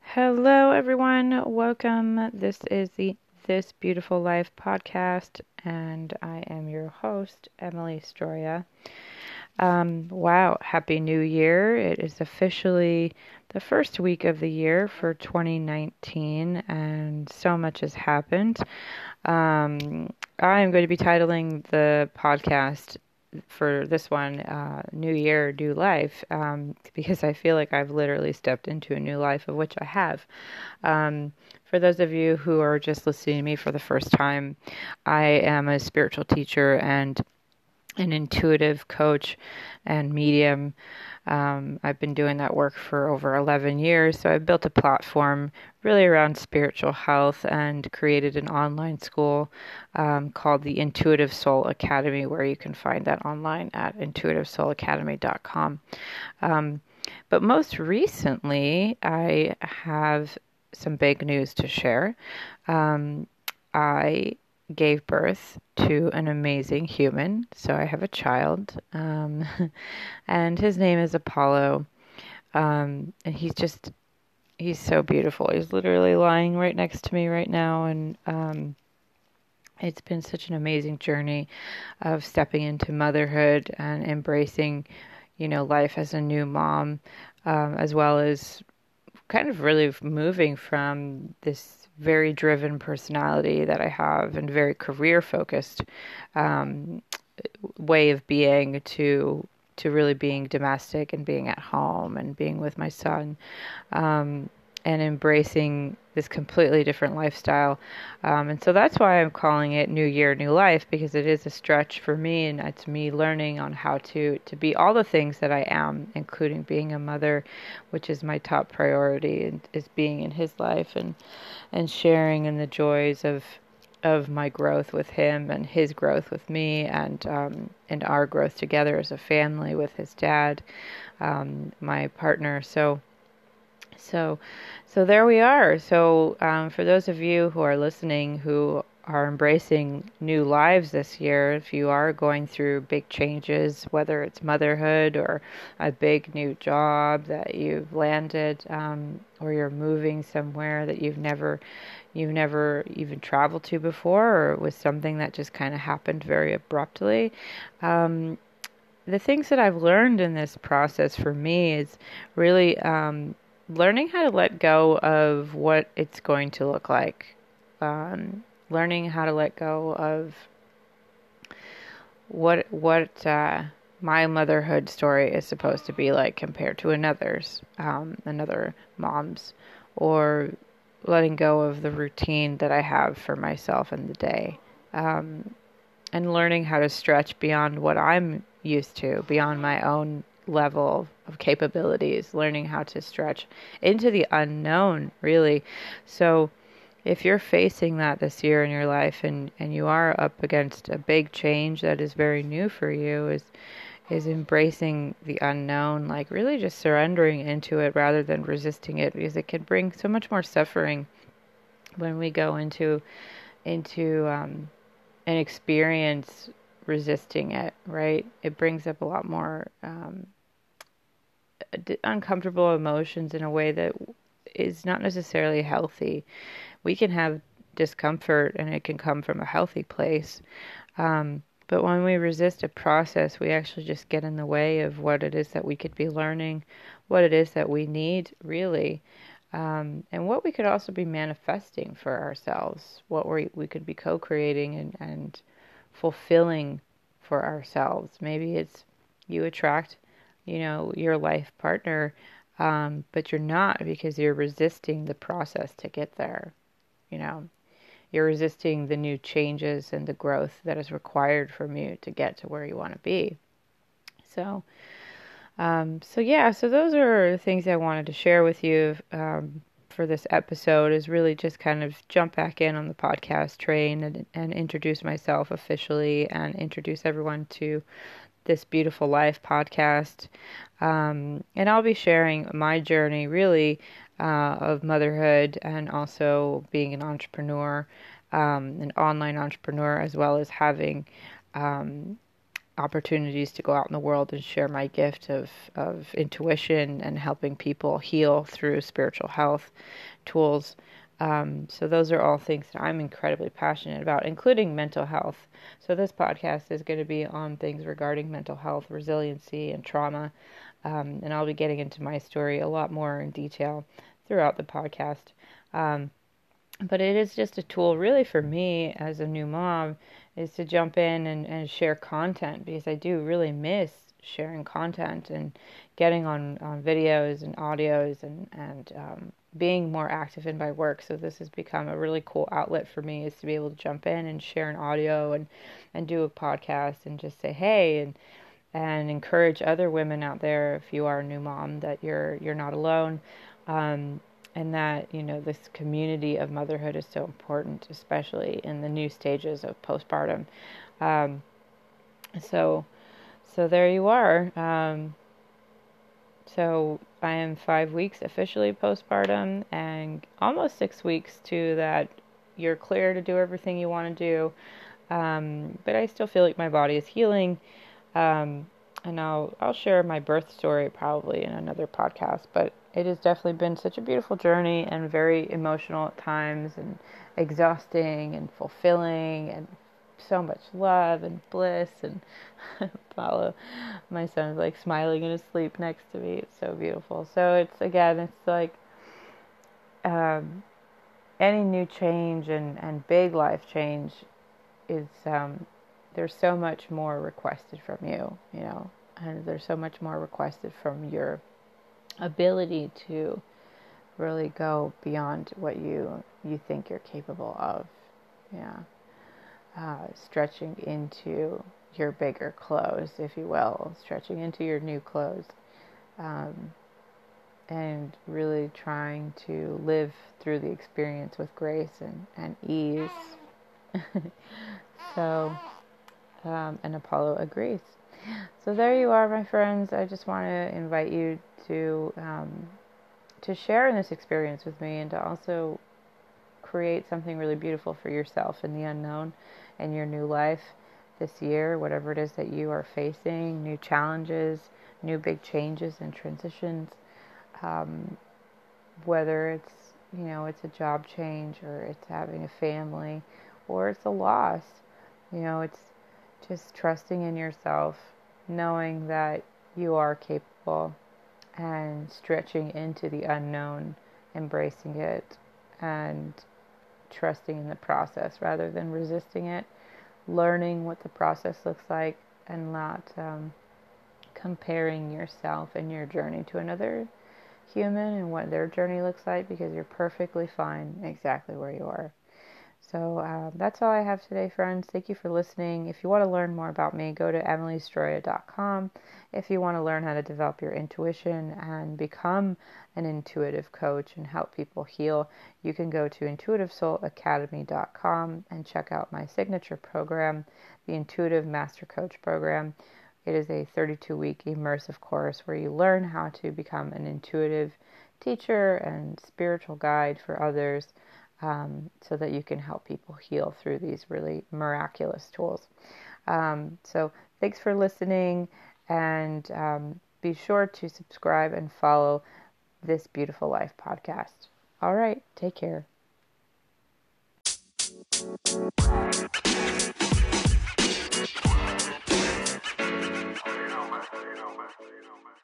Hello, everyone. Welcome. This is the This Beautiful Life podcast, and I am your host, Emily Stroia. Um, wow, Happy New Year! It is officially the first week of the year for 2019, and so much has happened. Um, I am going to be titling the podcast for this one, uh, New Year, New Life, um, because I feel like I've literally stepped into a new life, of which I have. Um, for those of you who are just listening to me for the first time, I am a spiritual teacher and an intuitive coach and medium. Um, I've been doing that work for over 11 years. So I've built a platform really around spiritual health and created an online school um, called the Intuitive Soul Academy, where you can find that online at intuitivesoulacademy.com. Um, but most recently, I have some big news to share. Um, I gave birth to an amazing human. So I have a child, um, and his name is Apollo. Um, and he's just, he's so beautiful. He's literally lying right next to me right now. And um, it's been such an amazing journey of stepping into motherhood and embracing, you know, life as a new mom, um, as well as kind of really moving from this very driven personality that I have and very career focused um, way of being to to really being domestic and being at home and being with my son. Um, and embracing this completely different lifestyle. Um, and so that's why I'm calling it New Year, New Life, because it is a stretch for me and it's me learning on how to, to be all the things that I am, including being a mother, which is my top priority, and is being in his life and, and sharing in the joys of, of my growth with him and his growth with me and, um, and our growth together as a family with his dad, um, my partner. So, so, so there we are. So, um, for those of you who are listening who are embracing new lives this year, if you are going through big changes, whether it's motherhood or a big new job that you've landed, um, or you're moving somewhere that you've never you've never even traveled to before, or it was something that just kind of happened very abruptly. Um, the things that I've learned in this process for me is really um, learning how to let go of what it's going to look like. Um, learning how to let go of what what uh, my motherhood story is supposed to be like compared to another's, um, another mom's, or letting go of the routine that I have for myself in the day, um, and learning how to stretch beyond what I'm used to, beyond my own level of capabilities, learning how to stretch into the unknown, really. So, if you're facing that this year in your life and, and you are up against a big change that is very new for you, is is embracing the unknown, like really just surrendering into it rather than resisting it, because it can bring so much more suffering when we go into into um, an experience resisting it, right? It brings up a lot more um, uncomfortable emotions in a way that is not necessarily healthy. We can have discomfort and it can come from a healthy place. Um, but when we resist a process, we actually just get in the way of what it is that we could be learning, what it is that we need really, um, and what we could also be manifesting for ourselves, what we, we could be co creating and, and fulfilling for ourselves. Maybe it's you attract you know, your life partner, um, but you're not because you're resisting the process to get there. You know, you're resisting the new changes and the growth that is required from you to get to where you want to be. So, um, so yeah, so those are things I wanted to share with you um, for this episode. Is really just kind of jump back in on the podcast train and, and introduce myself officially and introduce everyone to this Beautiful Life podcast. Um, and I'll be sharing my journey really uh, of motherhood and also being an entrepreneur um, an online entrepreneur, as well as having um, opportunities to go out in the world and share my gift of, of intuition and helping people heal through spiritual health tools. Um, so, those are all things that I'm incredibly passionate about, including mental health. So, this podcast is going to be on things regarding mental health, resiliency, and trauma. Um, and I'll be getting into my story a lot more in detail throughout the podcast. Um, but it is just a tool, really, for me as a new mom, is to jump in and, and share content because I do really miss sharing content and getting on, on videos and audios and, and um, being more active in my work. So this has become a really cool outlet for me is to be able to jump in and share an audio and, and do a podcast and just say, hey, and, and encourage other women out there, if you are a new mom, that you're, you're not alone. Um, and that, you know, this community of motherhood is so important, especially in the new stages of postpartum. Um, so, so there you are. Um, so I am five weeks officially postpartum and almost six weeks to that you're clear to do everything you want to do. Um, but I still feel like my body is healing. Um, and I'll I'll share my birth story probably in another podcast, but it has definitely been such a beautiful journey and very emotional at times and exhausting and fulfilling and so much love and bliss and Paulo my son is like smiling in his sleep next to me. It's so beautiful. So it's again it's like um, any new change and and big life change is um, there's so much more requested from you you know and there's so much more requested from your ability to really go beyond what you you think you're capable of yeah uh, stretching into your bigger clothes, if you will, stretching into your new clothes, um, and really trying to live through the experience with grace and, and ease. so, um, and Apollo agrees. So there you are, my friends. I just want to invite you to um, to share in this experience with me and to also create something really beautiful for yourself in the unknown and your new life this year, whatever it is that you are facing, new challenges, new big changes and transitions, um, whether it's you know it's a job change or it's having a family or it's a loss, you know it's just trusting in yourself, knowing that you are capable, and stretching into the unknown, embracing it, and trusting in the process rather than resisting it, learning what the process looks like, and not um, comparing yourself and your journey to another human and what their journey looks like because you're perfectly fine exactly where you are. So uh, that's all I have today, friends. Thank you for listening. If you want to learn more about me, go to emilystroia.com. If you want to learn how to develop your intuition and become an intuitive coach and help people heal, you can go to intuitivesoulacademy.com and check out my signature program, the Intuitive Master Coach Program. It is a 32 week immersive course where you learn how to become an intuitive teacher and spiritual guide for others um, so that you can help people heal through these really miraculous tools. Um, so, thanks for listening, and um, be sure to subscribe and follow this Beautiful Life podcast. All right, take care. You know, man. You know, man.